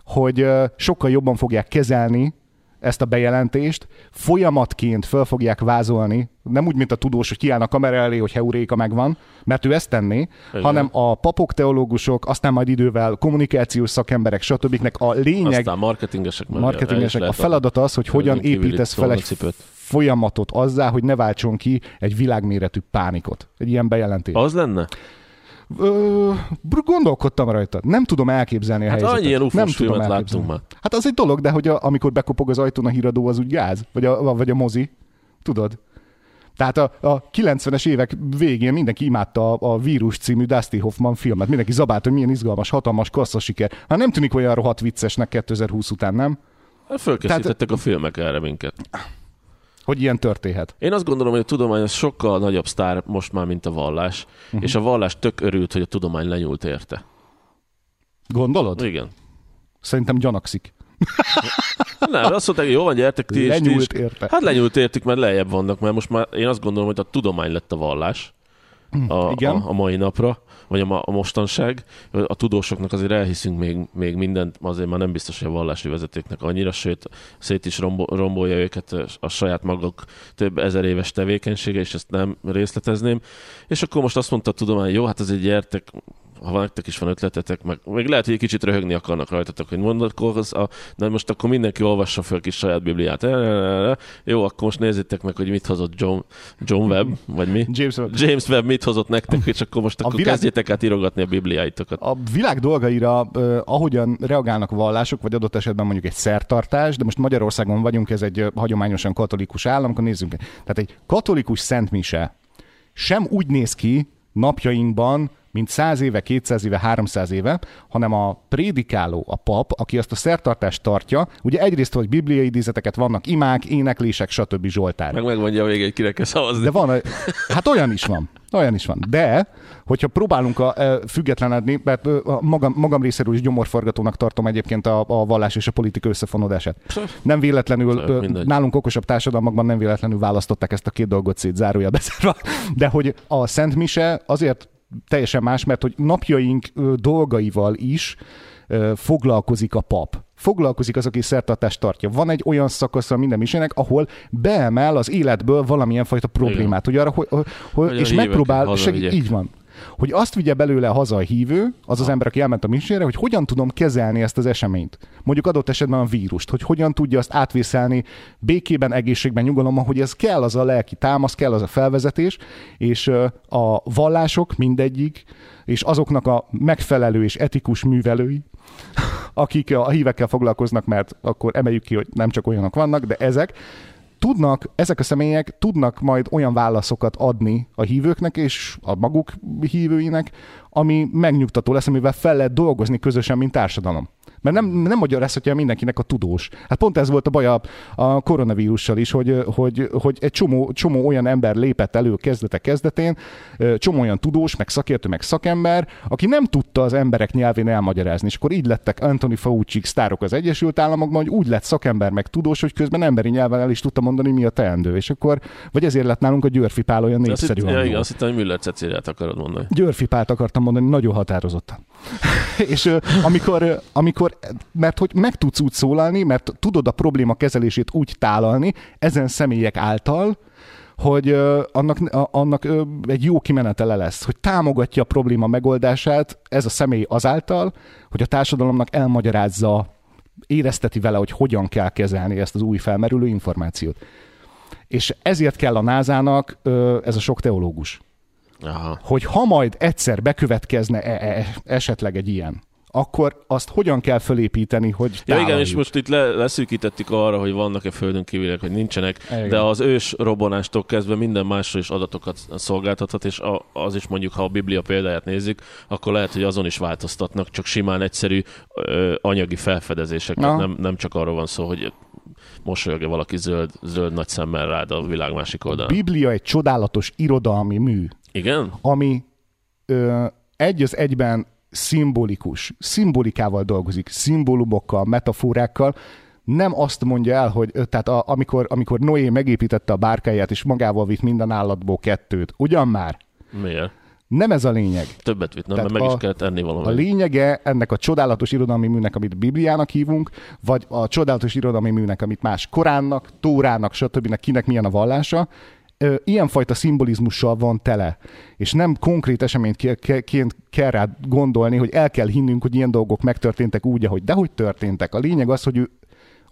hogy sokkal jobban fogják kezelni ezt a bejelentést, folyamatként föl fogják vázolni, nem úgy, mint a tudós, hogy kiáll a kamera elé, hogy heuréka megvan, mert ő ezt tenné, Igen. hanem a papok, teológusok, aztán majd idővel kommunikációs szakemberek, stb. a lényeg, Aztán marketingesek. marketingesek, a feladat az, hogy hogyan építesz fel egy folyamatot azzá, hogy ne váltson ki egy világméretű pánikot. Egy ilyen bejelentés. Az lenne? Ö, gondolkodtam rajta. Nem tudom elképzelni a Hát helyzetet. annyi ilyen nem tudom láttunk már. Hát az egy dolog, de hogy a, amikor bekopog az ajtón a híradó, az úgy gáz? Vagy a, vagy a mozi? Tudod? Tehát a, a 90-es évek végén mindenki imádta a, a Vírus című Dusty Hoffman filmet. Mindenki zabált, hogy milyen izgalmas, hatalmas kasszasiker. Hát nem tűnik olyan rohadt viccesnek 2020 után, nem? Hát Fölkészítettek a filmek erre minket. Hogy ilyen történhet. Én azt gondolom, hogy a tudomány az sokkal nagyobb sztár most már, mint a vallás, uh-huh. és a vallás tök örült, hogy a tudomány lenyúlt érte. Gondolod? Igen. Szerintem gyanakszik. (laughs) Nem, azt mondták, hogy jó van, gyertek ti ti is. Lenyúlt érte. Hát lenyúlt értük, mert lejjebb vannak, mert most már én azt gondolom, hogy a tudomány lett a vallás a, Igen. a, a mai napra, vagy a, a mostanság. A tudósoknak azért elhiszünk még, még mindent, azért már nem biztos, hogy a vallási vezetőknek annyira, sőt, szét is rombo, rombolja őket a saját maguk több ezer éves tevékenysége, és ezt nem részletezném. És akkor most azt mondta a tudomány, jó, hát azért gyertek, ha van nektek is van ötletetek, meg még lehet, hogy egy kicsit röhögni akarnak rajtatok, hogy mondatkozz, a, de most akkor mindenki olvassa fel kis saját bibliát. Jó, akkor most nézzétek meg, hogy mit hozott John, John Webb, vagy mi? James Webb. James Webb mit hozott nektek, és akkor most A akkor világ- kezdjétek át írogatni a bibliáitokat. A világ dolgaira, ahogyan reagálnak a vallások, vagy adott esetben mondjuk egy szertartás, de most Magyarországon vagyunk, ez egy hagyományosan katolikus állam, akkor nézzünk. Tehát egy katolikus szentmise sem úgy néz ki napjainkban, mint 100 éve, 200 éve, 300 éve, hanem a prédikáló, a pap, aki azt a szertartást tartja, ugye egyrészt, hogy bibliai idézeteket vannak, imák, éneklések, stb. Zsoltár. Meg megmondja végén, hogy kire kell szavazni. De van, hát olyan is van. Olyan is van. De, hogyha próbálunk a, e, függetlenedni, mert a magam, magam részéről is gyomorforgatónak tartom egyébként a, a vallás és a politika összefonódását. Nem véletlenül, mindegy. nálunk okosabb társadalmakban nem véletlenül választották ezt a két dolgot szét, zárója bezárva, de hogy a Szent Mise azért teljesen más, mert hogy napjaink dolgaival is foglalkozik a pap. Foglalkozik az, aki szertartást tartja. Van egy olyan szakasza minden misének, ahol beemel az életből valamilyen fajta problémát. Hogy arra, hogy, hogy, Hogy a és megpróbál hazavigyek. segít, így van. Hogy azt vigye belőle haza a hívő, az az ember, aki elment a misére, hogy hogyan tudom kezelni ezt az eseményt. Mondjuk adott esetben a vírust, hogy hogyan tudja azt átvészelni békében, egészségben, nyugalomban, hogy ez kell az a lelki támasz, kell az a felvezetés, és a vallások mindegyik, és azoknak a megfelelő és etikus művelői, akik a hívekkel foglalkoznak, mert akkor emeljük ki, hogy nem csak olyanok vannak, de ezek, tudnak, ezek a személyek tudnak majd olyan válaszokat adni a hívőknek és a maguk hívőinek, ami megnyugtató lesz, amivel fel lehet dolgozni közösen, mint társadalom. Mert nem, nem magyarázhatja mindenkinek a tudós. Hát pont ez volt a baj a, a koronavírussal is, hogy, hogy, hogy egy csomó, csomó olyan ember lépett elő kezdetek kezdetén, csomó olyan tudós, meg szakértő, meg szakember, aki nem tudta az emberek nyelvén elmagyarázni. És akkor így lettek Anthony Fauci sztárok az Egyesült Államokban, hogy úgy lett szakember, meg tudós, hogy közben emberi nyelven el is tudta mondani, mi a teendő. És akkor, vagy ezért lett nálunk a Györfi Pál olyan Azt népszerű. hitt, ja, igen, azt hittem, hogy Müller Ceciliát akarod mondani. Györfi Pált akartam mondani, nagyon határozottan. (laughs) és amikor, amikor, mert hogy meg tudsz úgy szólalni, mert tudod a probléma kezelését úgy tálalni ezen személyek által, hogy annak, annak egy jó kimenetele lesz, hogy támogatja a probléma megoldását ez a személy azáltal, hogy a társadalomnak elmagyarázza, érezteti vele, hogy hogyan kell kezelni ezt az új felmerülő információt. És ezért kell a názának ez a sok teológus. Aha. Hogy ha majd egyszer bekövetkezne e- e- esetleg egy ilyen, akkor azt hogyan kell fölépíteni, hogy Ja igen, és most itt le, leszűkítettük arra, hogy vannak-e földön kívüliek, hogy nincsenek, Igen. de az ős robbanástól kezdve minden másról is adatokat szolgáltathat, és a, az is mondjuk, ha a Biblia példáját nézzük, akkor lehet, hogy azon is változtatnak, csak simán egyszerű ö, anyagi felfedezések. Na. Nem, nem csak arról van szó, hogy mosolyog valaki zöld, zöld nagy szemmel rád a világ másik oldalán. Biblia egy csodálatos irodalmi mű, Igen? ami ö, egy az egyben szimbolikus, szimbolikával dolgozik, szimbólumokkal, metaforákkal, nem azt mondja el, hogy tehát a, amikor, amikor Noé megépítette a bárkáját, és magával vitt minden állatból kettőt, ugyan már? Miért? Nem ez a lényeg. Többet vitt, nem? Tehát Mert meg a- is kellett enni A valamit. lényege ennek a csodálatos irodalmi műnek, amit Bibliának hívunk, vagy a csodálatos irodalmi műnek, amit más Koránnak, Tórának, stb. kinek milyen a vallása, ö, ilyenfajta szimbolizmussal van tele. És nem konkrét eseményt ké- ké- ként kell rá gondolni, hogy el kell hinnünk, hogy ilyen dolgok megtörténtek úgy, ahogy dehogy történtek. A lényeg az, hogy ő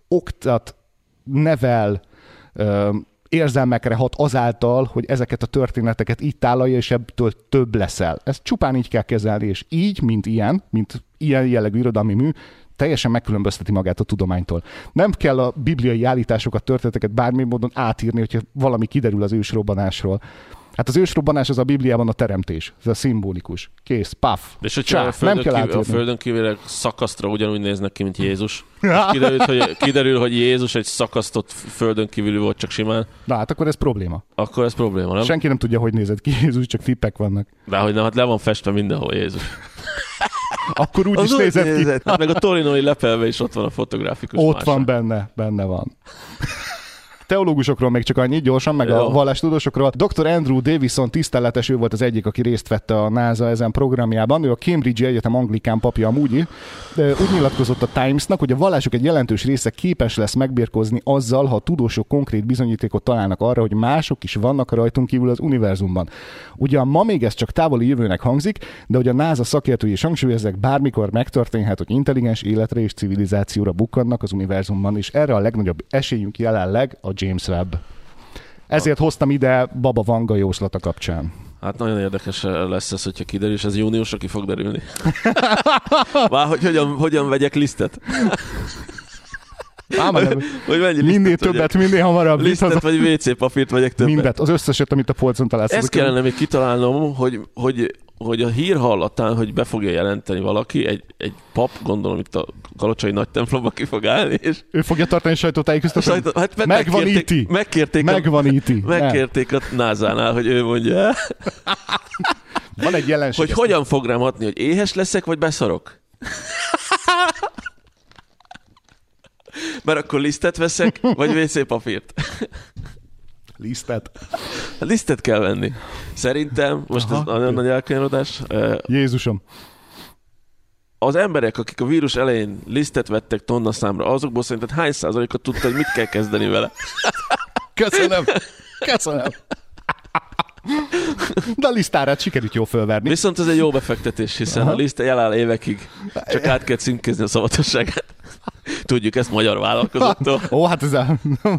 oktat, nevel, érzelmekre hat azáltal, hogy ezeket a történeteket így tálalja, és ebből több leszel. Ezt csupán így kell kezelni, és így, mint ilyen, mint ilyen jellegű irodalmi mű, teljesen megkülönbözteti magát a tudománytól. Nem kell a bibliai állításokat, történeteket bármi módon átírni, hogyha valami kiderül az ősrobbanásról. Hát az ősrobbanás az a Bibliában a teremtés. Ez a szimbolikus. Kész, paf. És hogyha Csá, a földön, nem kell kívül, a földön kívüliek szakasztra ugyanúgy néznek ki, mint Jézus. (laughs) És kiderül, hogy, kiderül, hogy Jézus egy szakasztott földön kívüli volt csak simán, Na hát akkor ez probléma. akkor ez probléma, nem? Senki nem tudja, hogy nézett ki Jézus, csak tippek vannak. De hogy nem, hát le van festve mindenhol Jézus. Akkor úgy is Az nézett ki. Meg a torinói lepelve is ott van a fotográfikus Ott mása. van benne, benne van. Teológusokról még csak annyit gyorsan, meg a Jó. vallástudósokról. Dr. Andrew Davison tiszteletes, ő volt az egyik, aki részt vette a NASA ezen programjában. Ő a Cambridge Egyetem anglikán papja amúgy. Úgy nyilatkozott a Timesnak, hogy a vallások egy jelentős része képes lesz megbírkozni azzal, ha a tudósok konkrét bizonyítékot találnak arra, hogy mások is vannak rajtunk kívül az univerzumban. Ugyan ma még ez csak távoli jövőnek hangzik, de hogy a NASA szakértői is hangsúlyozzák, bármikor megtörténhet, hogy intelligens életre és civilizációra bukkannak az univerzumban, és erre a legnagyobb esélyünk jelenleg a James Webb. Ezért hoztam ide Baba Vanga jóslata kapcsán. Hát nagyon érdekes lesz ez, hogyha kiderül, és ez júniusra ki fog derülni. (laughs) Már hogy hogyan, hogyan vegyek lisztet? (laughs) Ám, (laughs) Hogy mennyi minél többet, minél hamarabb. Lisztet, vagy WC papírt vegyek többet? Mindet, az összeset, amit a polcon találsz. Ezt kellene még kitalálnom, hogy, hogy, hogy a hír hallatán, hogy be fogja jelenteni valaki, egy, egy pap, gondolom itt a Kalocsai nagy templomba ki fog állni, és Ő fogja tartani sajtótájékoztatót? Sajtó, hát Megvan megkérték, megkérték, Megvan a, (laughs) íti. megkérték a NASA-nál, hogy ő mondja Van egy jelenség. hogy hogyan fog rám hatni, hogy éhes leszek, vagy beszarok. Mert akkor lisztet veszek, vagy WC papírt. Lisztet. Lisztet kell venni. Szerintem, most ez Aha. nagyon nagy elkanyarodás, Jézusom. az emberek, akik a vírus elején lisztet vettek tonna számra, azokból szerinted hány százalékot tudta, hogy mit kell kezdeni vele? Köszönöm. Köszönöm. De a lisztárát sikerült jól fölverni. Viszont ez egy jó befektetés, hiszen Aha. a liszt eláll évekig, csak át kell címkézni a szavatosságát. Tudjuk ezt magyar vállalkozóktól. (laughs) Ó, hát ez a... (laughs)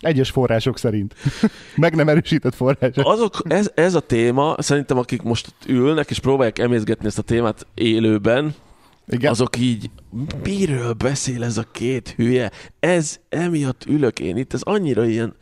Egyes források szerint. (laughs) Meg nem erősített források. Azok, ez, ez a téma, szerintem akik most ülnek és próbálják emészgetni ezt a témát élőben, Igen. azok így, miről beszél ez a két hülye? Ez, emiatt ülök én itt, ez annyira ilyen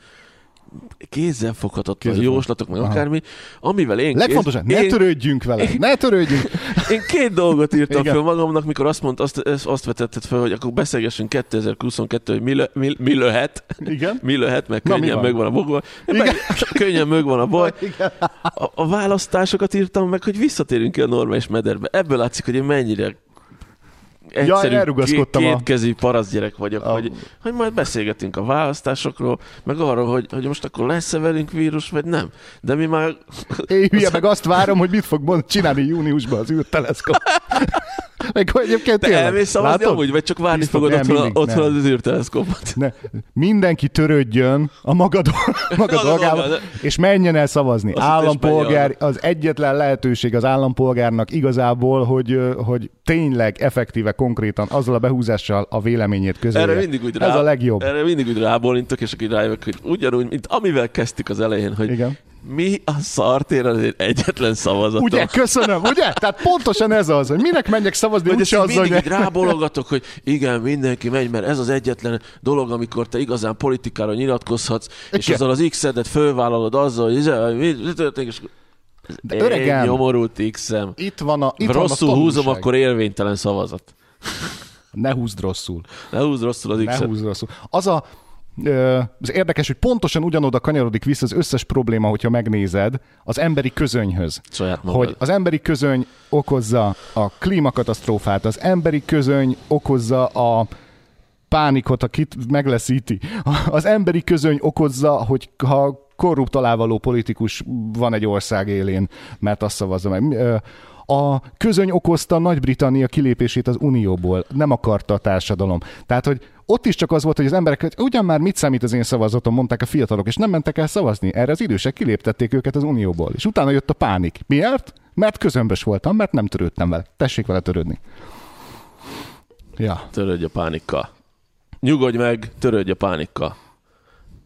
kézzelfoghatatlan Kézzelfog- jóslatok, meg Aha. akármi, amivel én... Legfontosabb, ne én, törődjünk vele. Ne törődjünk. (laughs) én két dolgot írtam Igen. föl magamnak, mikor azt mondta, azt, azt vetetted fel, hogy akkor beszélgessünk 2022, hogy mi, lö, mi, mi löhet, Igen. (laughs) mi meg Na, mi könnyen van? megvan a bogva. Meg, (laughs) könnyen megvan a baj. Igen. A, a választásokat írtam meg, hogy visszatérünk ki a normális mederbe. Ebből látszik, hogy én mennyire egyszerű, elrugaszkodtam a- kétkezű parasztgyerek vagyok, A- hogy, hogy majd beszélgetünk a választásokról, meg arról, hogy, hogy most akkor lesz-e velünk vírus, vagy nem. De mi már Én hülye meg azt várom, hogy mit fog csinálni júniusban az űrteleszkop. (laughs) Meg egyébként Te tényleg, elmész szavazni látod? amúgy, vagy csak várni Biztos, fogod nem, otthon, mindig, otthon nem. az űrteleszkópot? Ne, mindenki törődjön a maga, do- maga dolgával, és menjen el szavazni. Azt Állampolgár, az egyetlen lehetőség az állampolgárnak igazából, hogy, hogy tényleg effektíve, konkrétan azzal a behúzással a véleményét közölje. Erre mindig úgy rá, Ez a legjobb. Erre mindig úgy rábólintok, és akkor rájövök, hogy ugyanúgy, mint amivel kezdtük az elején, hogy Igen. Mi a szartér az egy egyetlen szavazatom. Ugye, köszönöm, ugye? Tehát pontosan ez az, hogy minek menjek szavazni, Vagy úgyse azzal, mindig hogy... rábologatok, hogy igen, mindenki megy, mert ez az egyetlen dolog, amikor te igazán politikára nyilatkozhatsz, és Igen. azzal az X-edet fölvállalod azzal, hogy izé, mi, mi történik, és De én öregem, nyomorult X-em. itt van a itt Rosszul van a húzom, akkor érvénytelen szavazat. Ne húzd rosszul. Ne húzd rosszul az Ne X-et. húzd rosszul. Az a, az érdekes, hogy pontosan ugyanoda kanyarodik vissza az összes probléma, hogyha megnézed, az emberi közönyhöz. Saját magad. Hogy az emberi közöny okozza a klímakatasztrófát, az emberi közöny okozza a pánikot, akit megleszíti. (laughs) Az emberi közöny okozza, hogy ha korrupt alávaló politikus van egy ország élén, mert azt szavazza meg. A közöny okozta Nagy-Britannia kilépését az Unióból, nem akarta a társadalom. Tehát, hogy ott is csak az volt, hogy az emberek, hogy ugyan már mit számít az én szavazatom, mondták a fiatalok, és nem mentek el szavazni. Erre az idősek kiléptették őket az Unióból. És utána jött a pánik. Miért? Mert közömbös voltam, mert nem törődtem vele. Tessék vele törődni. Ja. Törődj a pánikkal. Nyugodj meg, törődj a pánikkal.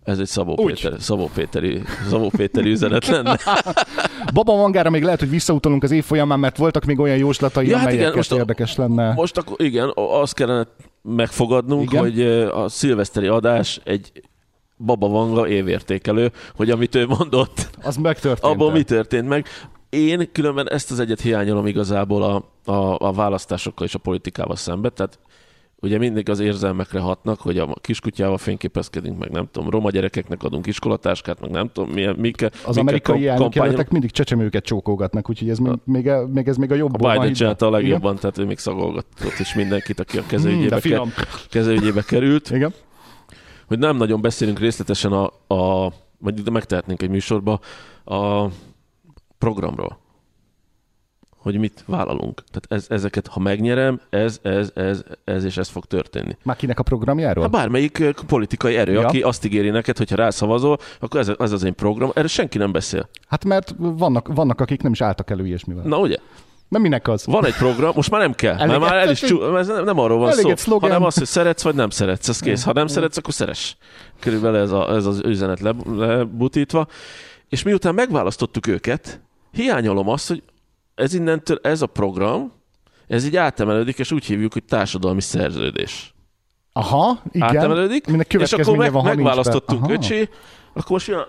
Ez egy Szabó, Úgy. Péter, Szabó, Péteri, Szabó Péteri üzenet lenne. (laughs) Baba Vangára még lehet, hogy visszautalunk az év folyamán, mert voltak még olyan jóslatai, Ja, hát amelyek igen, most érdekes lenne. Most akkor igen, azt kellene megfogadnunk, Igen. hogy a szilveszteri adás egy Baba Vanga évértékelő, hogy amit ő mondott, Az megtörtént. abból mi történt meg. Én különben ezt az egyet hiányolom igazából a, a, a választásokkal és a politikával szemben, tehát ugye mindig az érzelmekre hatnak, hogy a kiskutyával fényképezkedünk, meg nem tudom, roma gyerekeknek adunk iskolatáskát, meg nem tudom, milyen, mik, Az amerikai elnökjelöltek mindig csecsemőket csókolgatnak, úgyhogy ez még, még, még, ez még a jobb. A Biden csinálta a legjobban, tehát ő még szagolgatott is mindenkit, aki a kezőügyébe, de ke- finom. kezőügyébe került. Igen. hogy nem nagyon beszélünk részletesen a, a vagy megtehetnénk egy műsorba, a programról. Hogy mit vállalunk. Tehát ez, ezeket, ha megnyerem, ez, ez, ez, ez és ez fog történni. Már kinek a programjáról? Hát bármelyik politikai erő, Ja. aki azt ígéri neked, hogy ha rászavazol, akkor ez, ez az én program. Erről senki nem beszél. Hát mert vannak, vannak, akik nem is álltak elő ilyesmivel. Na ugye? Mert minek az? Van egy program, most már nem kell, Elég mert már el is csú, ez nem, nem arról van szó, hanem az, hogy szeretsz vagy nem szeretsz, ez kész. Ha nem szeretsz, akkor szeress. Körülbelül ez, a, ez az üzenet le, lebutítva. És miután megválasztottuk őket, hiányolom azt, hogy ez innentől, ez a program, ez így átemelődik, és úgy hívjuk, hogy társadalmi szerződés. Aha, igen. Átemelődik, Aminek és akkor meg, van, megválasztottunk öcsi, akkor most jön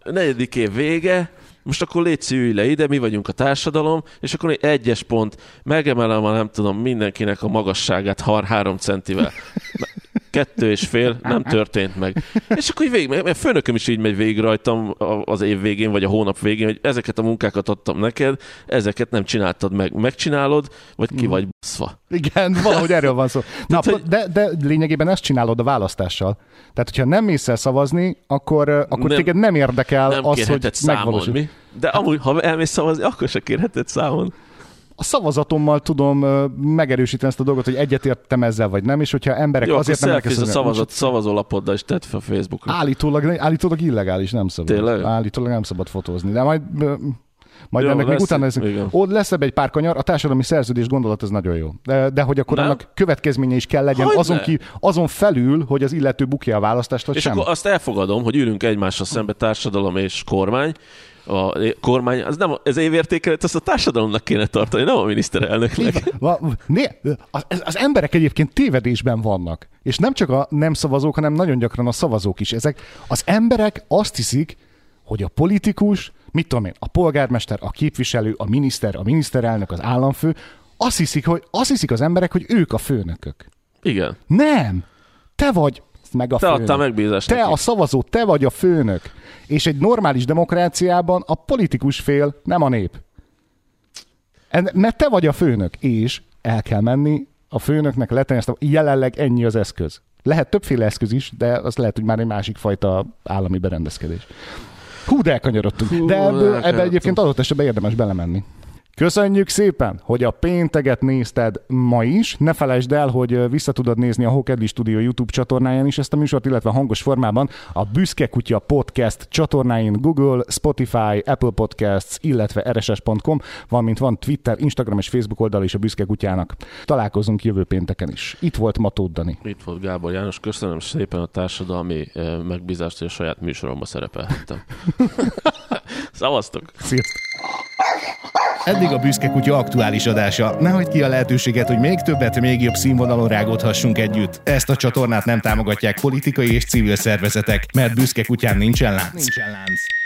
a negyedik év vége, most akkor légy ülj le ide, mi vagyunk a társadalom, és akkor egy egyes pont, megemelem a nem tudom mindenkinek a magasságát har három centivel. (laughs) Kettő és fél, nem (laughs) történt meg. És akkor így végig, mert főnököm is így megy végig rajtam az év végén, vagy a hónap végén, hogy ezeket a munkákat adtam neked, ezeket nem csináltad meg. Megcsinálod, vagy ki vagy baszva. Igen, valahogy erről van szó. (laughs) Na, hogy- de, de lényegében ezt csinálod a választással. Tehát, hogyha nem mész el szavazni, akkor, akkor nem, téged nem érdekel Nem az, hogy kérheted számon, megvalósul. mi? De amúgy, ha elmész szavazni, akkor se kérheted számon. A szavazatommal tudom megerősíteni ezt a dolgot, hogy egyetértem ezzel, vagy nem, és hogyha emberek Jó, azért nem selfies a elkezdenek- szavazat, szavazólapoddal is tedd fel Facebookra. Állítólag, állítólag illegális, nem szabad. Tényleg? Állítólag nem szabad fotózni, de majd majd Jó, ennek még lesz- utána leszünk. igen. Ott lesz ebbe egy pár kanyar, a társadalmi szerződés gondolat ez nagyon jó. De, de hogy akkor Nem? annak következménye is kell legyen azon, ki, azon felül, hogy az illető bukja a választást, vagy És sem. akkor azt elfogadom, hogy ülünk egymással szembe társadalom és kormány. A kormány, az nem, ez évértékelet, azt a társadalomnak kéne tartani, nem a miniszterelnöknek. Né, az, az emberek egyébként tévedésben vannak. És nem csak a nem szavazók, hanem nagyon gyakran a szavazók is. Ezek az emberek azt hiszik, hogy a politikus, mit tudom én, a polgármester, a képviselő, a miniszter, a miniszterelnök, az államfő, azt hiszik, hogy, azt hiszik az emberek, hogy ők a főnökök. Igen. Nem! Te vagy meg a Te főnök. adtál megbízást Te a szavazó, te vagy a főnök. És egy normális demokráciában a politikus fél, nem a nép. Mert te vagy a főnök, és el kell menni a főnöknek letenni ezt a, jelenleg ennyi az eszköz. Lehet többféle eszköz is, de az lehet, hogy már egy másik fajta állami berendezkedés. Hú, de elkanyarodtunk. De ebből, ebbe egyébként adott esetben érdemes belemenni. Köszönjük szépen, hogy a pénteget nézted ma is. Ne felejtsd el, hogy vissza tudod nézni a Hokedli Studio YouTube csatornáján is ezt a műsort, illetve hangos formában a Büszke Kutya Podcast csatornáin Google, Spotify, Apple Podcasts, illetve rss.com, valamint van Twitter, Instagram és Facebook oldal is a Büszke Kutyának. Találkozunk jövő pénteken is. Itt volt Matód Dani. Itt volt Gábor János. Köszönöm szépen a társadalmi megbízást, hogy a saját műsoromba szerepelhettem. (laughs) Szavaztok! Sziasztok! (laughs) Eddig a Büszke Kutya aktuális adása. Ne hagyd ki a lehetőséget, hogy még többet, még jobb színvonalon rágódhassunk együtt. Ezt a csatornát nem támogatják politikai és civil szervezetek, mert Büszke Kutyán nincsen lánc. Nincsen lánc.